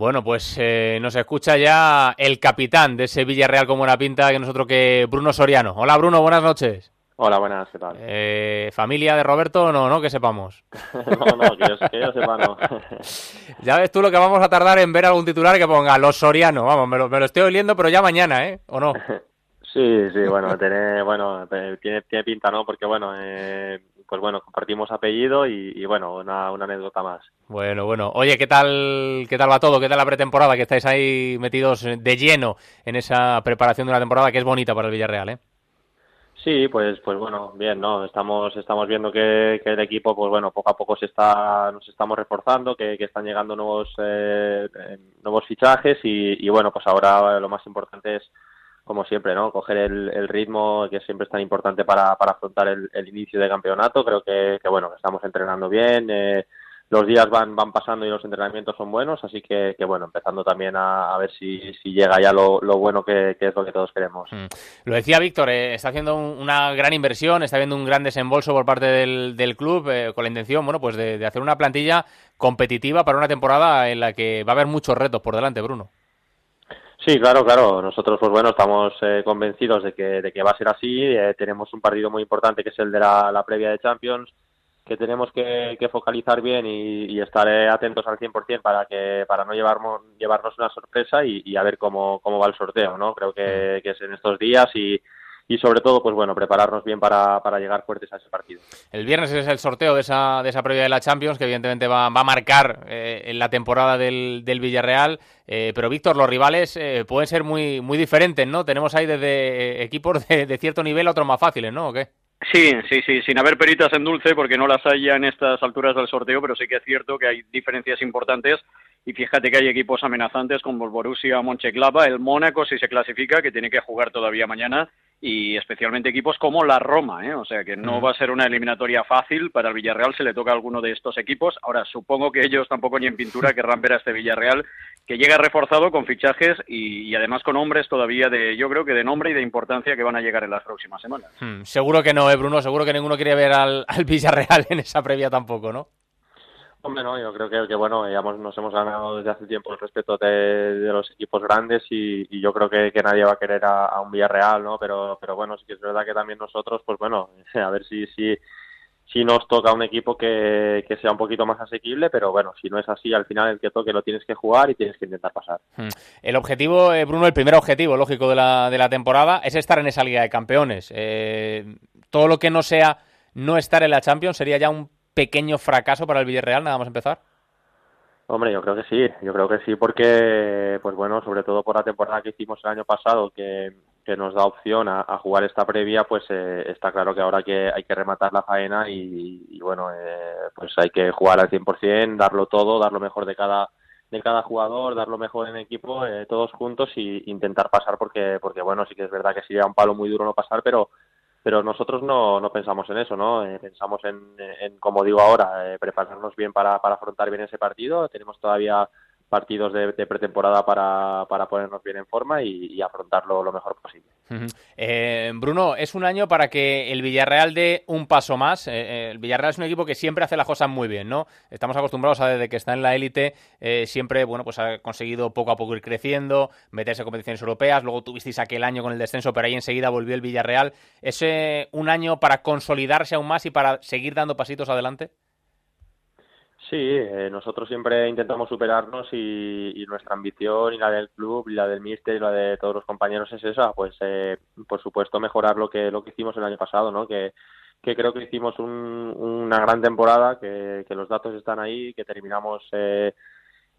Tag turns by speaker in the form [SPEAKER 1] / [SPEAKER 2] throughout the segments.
[SPEAKER 1] Bueno, pues eh, nos escucha ya el capitán de ese Villarreal con buena pinta que nosotros que Bruno Soriano. Hola Bruno, buenas noches.
[SPEAKER 2] Hola, buenas, ¿qué tal?
[SPEAKER 1] Eh, ¿Familia de Roberto? No, no, que sepamos.
[SPEAKER 2] no, no, que yo, que yo sepa, no.
[SPEAKER 1] ya ves tú lo que vamos a tardar en ver algún titular que ponga los Soriano. Vamos, me lo, me lo estoy oliendo, pero ya mañana, ¿eh? ¿O no?
[SPEAKER 2] Sí, sí, bueno, tiene, bueno, tiene, tiene pinta, ¿no? Porque, bueno, eh, pues bueno, compartimos apellido y, y bueno, una, una, anécdota más.
[SPEAKER 1] Bueno, bueno. Oye, ¿qué tal, ¿qué tal va todo? ¿Qué tal la pretemporada? Que estáis ahí metidos de lleno en esa preparación de una temporada que es bonita para el Villarreal, ¿eh?
[SPEAKER 2] Sí, pues, pues bueno, bien, ¿no? Estamos, estamos viendo que, que el equipo, pues bueno, poco a poco se está, nos estamos reforzando, que, que están llegando nuevos, eh, nuevos fichajes y, y bueno, pues ahora lo más importante es como siempre, ¿no? Coger el, ritmo que siempre es tan importante para, afrontar el, inicio de campeonato. Creo que, bueno, que estamos entrenando bien, eh, los días van, van pasando y los entrenamientos son buenos, así que, bueno, empezando también a, ver si, llega ya lo, bueno que, es lo que todos queremos.
[SPEAKER 1] Mm. Lo decía Víctor, eh, está haciendo un, una gran inversión, está viendo un gran desembolso por parte del, del club eh, con la intención, bueno, pues de hacer una plantilla competitiva para una temporada en la que va a haber muchos retos por delante, Bruno.
[SPEAKER 2] Sí, claro, claro. Nosotros, pues bueno, estamos eh, convencidos de que, de que va a ser así. Eh, tenemos un partido muy importante que es el de la, la previa de Champions, que tenemos que, que focalizar bien y, y estar eh, atentos al 100% para que para no llevarnos, llevarnos una sorpresa y, y, a ver cómo, cómo va el sorteo, ¿no? Creo que, que es en estos días y, y sobre todo, pues bueno, prepararnos bien para, para, llegar fuertes a ese partido.
[SPEAKER 1] El viernes es el sorteo de esa, de esa previa de la Champions, que evidentemente va, va a marcar eh, en la temporada del, del Villarreal. Eh, pero, Víctor, los rivales eh, pueden ser muy, muy diferentes, ¿no? Tenemos ahí desde equipos de, de, cierto nivel a otros más fáciles, ¿no? ¿O qué?
[SPEAKER 3] Sí, sí, sí, sin haber peritas en dulce, porque no las hay ya en estas alturas del sorteo, pero sí que es cierto que hay diferencias importantes y fíjate que hay equipos amenazantes como el Borussia Mönchengladbach, el Mónaco si se clasifica, que tiene que jugar todavía mañana, y especialmente equipos como la Roma, ¿eh? o sea que no va a ser una eliminatoria fácil para el Villarreal, se le toca a alguno de estos equipos. Ahora, supongo que ellos tampoco ni en pintura querrán ver a este Villarreal, que llega reforzado con fichajes y, y, además con hombres todavía de, yo creo que de nombre y de importancia que van a llegar en las próximas semanas.
[SPEAKER 1] Hmm, seguro que no, ¿eh, Bruno? Seguro que ninguno quiere ver al, al Villarreal en esa previa tampoco, ¿no?
[SPEAKER 2] Hombre, no, yo creo que, que bueno, digamos, nos hemos ganado desde hace tiempo el respeto de, los equipos grandes y, y yo creo que, que, nadie va a querer a, a, un Villarreal, ¿no? Pero, pero bueno, sí que es verdad que también nosotros, pues bueno, a ver si, si, si nos toca un equipo que, que sea un poquito más asequible, pero bueno, si no es así, al final el que toque lo tienes que jugar y tienes que intentar pasar.
[SPEAKER 1] Hmm. El objetivo, eh, Bruno, el primer objetivo, lógico, de la, de la temporada es estar en esa Liga de Campeones. Eh, todo lo que no sea no estar en la Champions sería ya un pequeño fracaso para el Villarreal, nada más empezar?
[SPEAKER 2] Hombre, yo creo que sí, yo creo que sí, porque, pues bueno, sobre todo por la temporada que hicimos el año pasado, que, nos da opción a, a, jugar esta previa, pues eh, está claro que ahora que hay que rematar la faena y, y bueno, eh, pues hay que jugar al 100%, darlo todo, dar lo mejor de cada de cada jugador, dar lo mejor en equipo, eh, todos juntos y intentar pasar porque, porque bueno, sí que es verdad que sería un palo muy duro no pasar, pero pero nosotros no, no pensamos en eso, ¿no? Eh, pensamos en, en, como digo ahora, eh, prepararnos bien para, para afrontar bien ese partido. Tenemos todavía partidos de, pretemporada para, para, ponernos bien en forma y, afrontarlo lo mejor posible.
[SPEAKER 1] Eh, Bruno, es un año para que el Villarreal dé un paso más. Eh, el Villarreal es un equipo que siempre hace las cosas muy bien, ¿no? Estamos acostumbrados a desde que está en la élite, eh, siempre, bueno, pues ha conseguido poco a poco ir creciendo, meterse en competiciones europeas. Luego tuvisteis aquel año con el descenso, pero ahí enseguida volvió el Villarreal. ¿Es eh, un año para consolidarse aún más y para seguir dando pasitos adelante?
[SPEAKER 2] Sí, eh, nosotros siempre intentamos superarnos y, y, nuestra ambición y la del club y la del míster y la de todos los compañeros es esa, pues eh, por supuesto mejorar lo que lo que hicimos el año pasado, ¿no? Que, que creo que hicimos un, una gran temporada, que, que, los datos están ahí, que terminamos eh,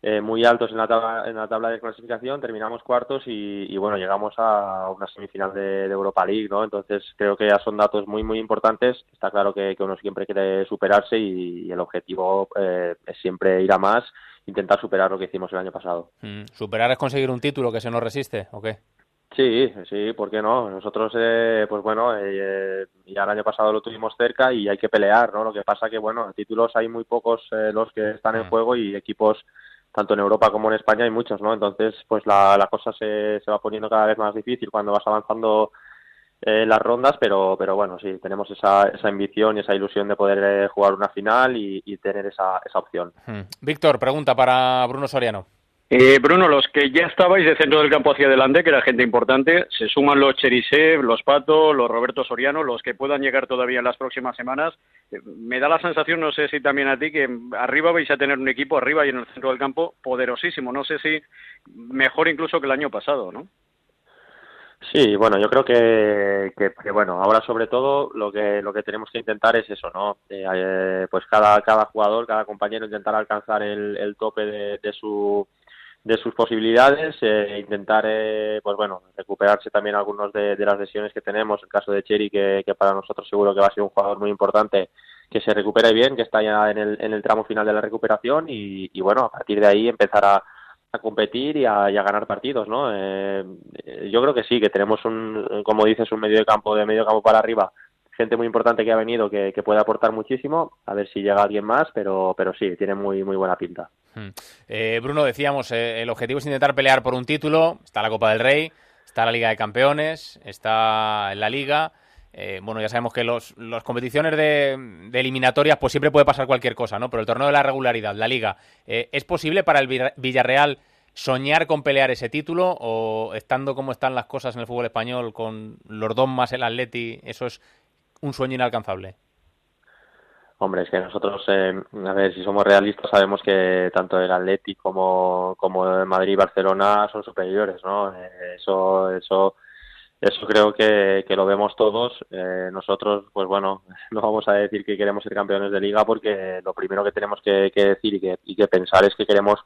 [SPEAKER 2] eh, muy altos en la, tabla, en la tabla de clasificación, terminamos cuartos y, y bueno, llegamos a una semifinal de, de, Europa League, ¿no? Entonces creo que ya son datos muy, muy importantes. Está claro que, que uno siempre quiere superarse y, y el objetivo eh, es siempre ir a más, intentar superar lo que hicimos el año pasado.
[SPEAKER 1] Mm, ¿Superar es conseguir un título que se nos resiste o qué?
[SPEAKER 2] Sí, sí, ¿por qué no? Nosotros, eh, pues bueno, eh, ya el año pasado lo tuvimos cerca y hay que pelear, ¿no? Lo que pasa que, bueno, títulos hay muy pocos eh, los que están en juego y equipos tanto en Europa como en España hay muchos, ¿no? Entonces, pues la, la cosa se, se va poniendo cada vez más difícil cuando vas avanzando eh, las rondas, pero, pero bueno, sí, tenemos esa, esa ambición y esa ilusión de poder eh, jugar una final y, y tener esa, esa opción.
[SPEAKER 1] Hmm. Víctor, pregunta para Bruno Soriano.
[SPEAKER 3] Eh, Bruno, los que ya estabais de centro del campo hacia adelante, que era gente importante, se suman los Cherisev, los Pato, los Roberto Soriano, los que puedan llegar todavía en las próximas semanas. Eh, me da la sensación, no sé si también a ti, que arriba vais a tener un equipo, arriba y en el centro del campo, poderosísimo. No sé si mejor incluso que el año pasado, ¿no?
[SPEAKER 2] Sí, bueno, yo creo que, bueno, ahora sobre todo lo que lo que tenemos que intentar es eso, ¿no? Eh, pues cada cada jugador, cada compañero intentar alcanzar el, tope de su de sus posibilidades, eh, intentar, eh, pues bueno, recuperarse también algunos de, las lesiones que tenemos. El caso de Cheri, que, para nosotros seguro que va a ser un jugador muy importante, que se recupere bien, que está ya en el, en el tramo final de la recuperación y, bueno, a partir de ahí empezar a, competir y a, ganar partidos, ¿no? Eh, yo creo que sí, que tenemos un, como dices, un medio de campo de medio campo para arriba gente muy importante que ha venido que, puede aportar muchísimo. A ver si llega alguien más, pero, pero sí, tiene muy, muy buena pinta.
[SPEAKER 1] Hmm. Eh, Bruno, decíamos, eh, el objetivo es intentar pelear por un título. Está la Copa del Rey, está la Liga de Campeones, está la Liga. Eh, bueno, ya sabemos que las competiciones de, de, eliminatorias, pues siempre puede pasar cualquier cosa, ¿no? Pero el torneo de la regularidad, la Liga, ¿es posible para el Villarreal soñar con pelear ese título o estando como están las cosas en el fútbol español con los dos más el Atleti, eso es un sueño inalcanzable?
[SPEAKER 2] Hombre, es que nosotros, eh, a ver, si somos realistas, sabemos que tanto el Atleti como, el Madrid y Barcelona son superiores, ¿no? Eh, eso, eso, eso creo que, que lo vemos todos. Eh, nosotros, pues bueno, no vamos a decir que queremos ser campeones de liga porque lo primero que tenemos que, que decir y que, y que pensar es que queremos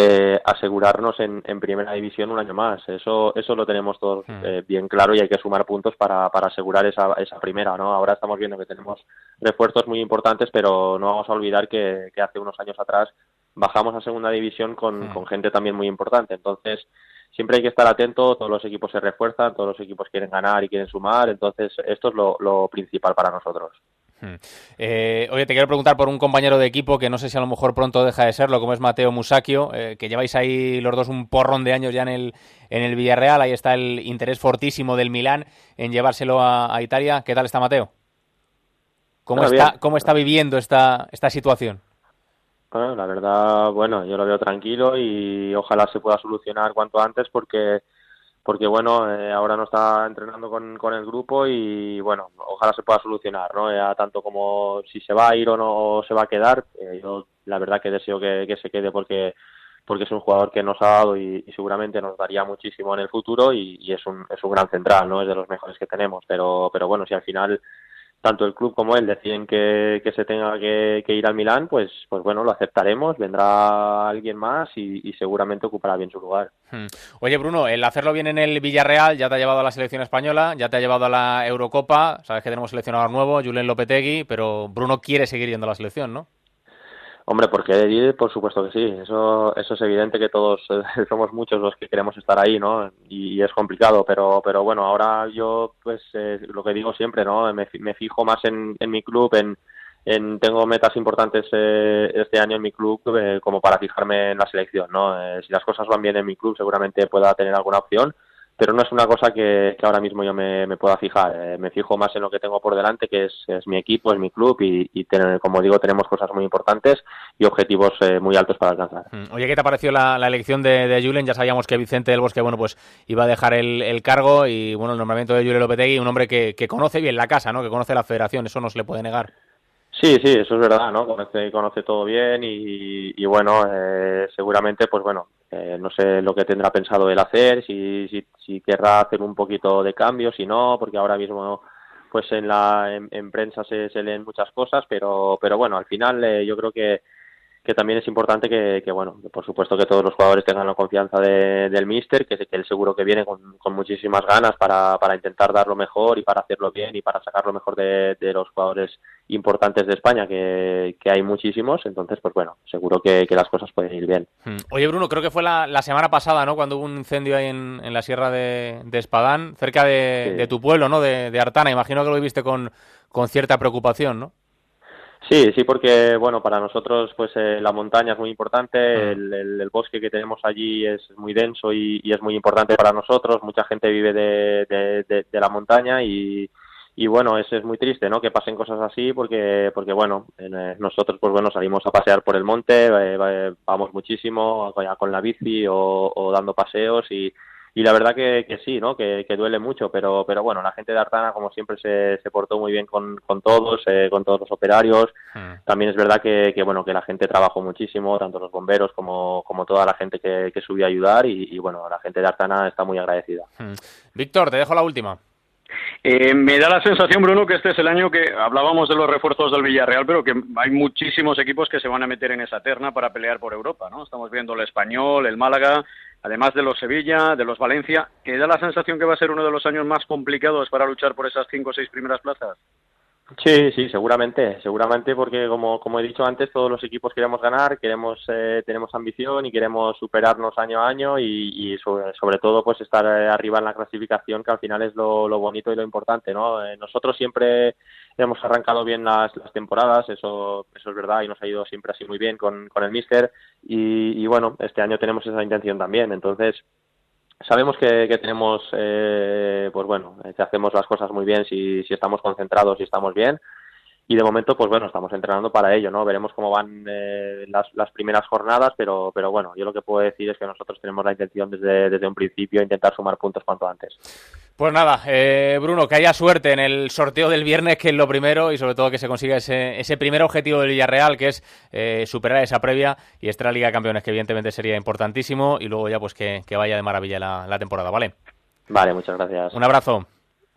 [SPEAKER 2] eh, asegurarnos en, primera división un año más. Eso, eso lo tenemos todos hmm. eh, bien claro y hay que sumar puntos para, para asegurar esa, esa primera. ¿no? Ahora estamos viendo que tenemos refuerzos muy importantes, pero no vamos a olvidar que, hace unos años atrás bajamos a segunda división con, hmm. con gente también muy importante. Entonces, siempre hay que estar atento, todos los equipos se refuerzan, todos los equipos quieren ganar y quieren sumar, entonces esto es lo, lo principal para nosotros.
[SPEAKER 1] Hmm. Eh, oye, te quiero preguntar por un compañero de equipo que no sé si a lo mejor pronto deja de serlo, como es Mateo Musacchio, eh, que lleváis ahí los dos un porrón de años ya en el, en el Villarreal. Ahí está el interés fortísimo del Milán en llevárselo a, Italia. ¿Qué tal está Mateo? ¿Cómo, está, ¿Cómo está viviendo esta, esta situación?
[SPEAKER 2] Bueno, la verdad, bueno, yo lo veo tranquilo y ojalá se pueda solucionar cuanto antes porque porque bueno, eh, ahora no está entrenando con, con, el grupo y bueno, ojalá se pueda solucionar, ¿no? Tanto como si se va a ir o no se va a quedar, eh, yo la verdad que deseo que, que, se quede porque porque es un jugador que nos ha dado y, seguramente nos daría muchísimo en el futuro y, y, es, un, es un gran central, ¿no? Es de los mejores que tenemos, pero, pero bueno, si al final tanto el club como él deciden que, se tenga que, ir al Milán, pues, pues bueno, lo aceptaremos, vendrá alguien más y, seguramente ocupará bien su lugar.
[SPEAKER 1] Hmm. Oye, Bruno, el hacerlo bien en el Villarreal ya te ha llevado a la selección española, ya te ha llevado a la Eurocopa, sabes que tenemos seleccionador nuevo, Julen Lopetegui, pero Bruno quiere seguir yendo a la selección, ¿no?
[SPEAKER 2] Hombre, porque ir, por supuesto que sí. Eso, eso es evidente que todos somos muchos los que queremos estar ahí, ¿no? Y, es complicado, pero, pero bueno, ahora yo, pues, eh, lo que digo siempre, ¿no? Me, fijo más en, mi club, en, en, tengo metas importantes eh, este año en mi club eh, como para fijarme en la selección, ¿no? si las cosas van bien en mi club, seguramente pueda tener alguna opción pero no es una cosa que, ahora mismo yo me, pueda fijar. Eh, me fijo más en lo que tengo por delante, que es, mi equipo, es mi club y, como digo, tenemos cosas muy importantes y objetivos eh, muy altos para alcanzar.
[SPEAKER 1] Mm. Oye, ¿qué te pareció la, elección de, de, Julen? Ya sabíamos que Vicente del Bosque, bueno, pues iba a dejar el, cargo y, bueno, el nombramiento de Julen Lopetegui, un hombre que, que conoce bien la casa, ¿no? Que conoce la federación, eso no se le puede negar.
[SPEAKER 2] Sí, sí, eso es verdad, ¿no? Conoce, conoce todo bien y, bueno, eh, seguramente, pues bueno, eh, no sé lo que tendrá pensado él hacer, si, si, si, querrá hacer un poquito de cambio, si no, porque ahora mismo, pues en la en, prensa se, se, leen muchas cosas, pero, pero bueno, al final eh, yo creo que que también es importante que, bueno, por supuesto que todos los jugadores tengan la confianza del míster, que, que él seguro que viene con, muchísimas ganas para, para, intentar dar lo mejor y para hacerlo bien y para sacar lo mejor de, los jugadores importantes de España, que, hay muchísimos, entonces pues bueno, seguro que, las cosas pueden ir bien.
[SPEAKER 1] Hmm. Oye Bruno, creo que fue la, semana pasada, ¿no? Cuando hubo un incendio ahí en, en la sierra de, Espadán, cerca de, tu pueblo, ¿no? De, de Artana, imagino que lo viste con, con cierta preocupación, ¿no?
[SPEAKER 2] Sí, sí, porque bueno, para nosotros pues eh, la montaña es muy importante, ah. el, bosque que tenemos allí es muy denso y, es muy importante para nosotros. Mucha gente vive de, de, la montaña y, y bueno, es, es muy triste, ¿no? Que pasen cosas así porque, porque bueno, eh, nosotros pues bueno, salimos a pasear por el monte, eh, vamos muchísimo con la bici o, dando paseos y, y la verdad que, que sí, ¿no? Que, que, duele mucho, pero, pero bueno, la gente de Artana como siempre se, se portó muy bien con, con todos, eh, con todos los operarios. Hmm. También es verdad que, que, bueno, que la gente trabajó muchísimo, tanto los bomberos como, como toda la gente que, que subió a ayudar y, y bueno, la gente de Artana está muy agradecida. Hmm.
[SPEAKER 1] Víctor, te dejo la última.
[SPEAKER 3] Eh, me da la sensación, Bruno, que este es el año que hablábamos de los refuerzos del Villarreal, pero que hay muchísimos equipos que se van a meter en esa terna para pelear por Europa, ¿no? Estamos viendo el Español, el Málaga, además de los Sevilla, de los Valencia, que da la sensación que va a ser uno de los años más complicados para luchar por esas cinco o seis primeras plazas.
[SPEAKER 2] Sí, sí, seguramente, seguramente porque como, como he dicho antes, todos los equipos queremos ganar, queremos, eh, tenemos ambición y queremos superarnos año a año y, sobre, sobre, todo pues estar eh, arriba en la clasificación que al final es lo, lo bonito y lo importante, ¿no? Eh, nosotros siempre hemos arrancado bien las, las, temporadas, eso, eso es verdad y nos ha ido siempre así muy bien con, con el míster y, y bueno, este año tenemos esa intención también, entonces sabemos que, que tenemos, eh, pues bueno, que hacemos las cosas muy bien si, si estamos concentrados y estamos bien. Y de momento, pues bueno, estamos entrenando para ello, ¿no? Veremos cómo van eh, las, las, primeras jornadas, pero, pero bueno, yo lo que puedo decir es que nosotros tenemos la intención desde, desde un principio intentar sumar puntos cuanto antes.
[SPEAKER 1] Pues nada, eh, Bruno, que haya suerte en el sorteo del viernes, que es lo primero, y sobre todo que se consiga ese, ese primer objetivo del Villarreal, que es eh, superar esa previa y esta Liga de Campeones, que evidentemente sería importantísimo, y luego ya pues que, que vaya de maravilla la, la temporada, ¿vale?
[SPEAKER 2] Vale, muchas gracias.
[SPEAKER 1] Un abrazo.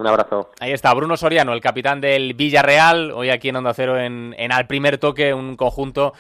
[SPEAKER 2] Un abrazo.
[SPEAKER 1] Ahí está, Bruno Soriano, el capitán del Villarreal, hoy aquí en Onda Cero en, Al Primer Toque, un conjunto,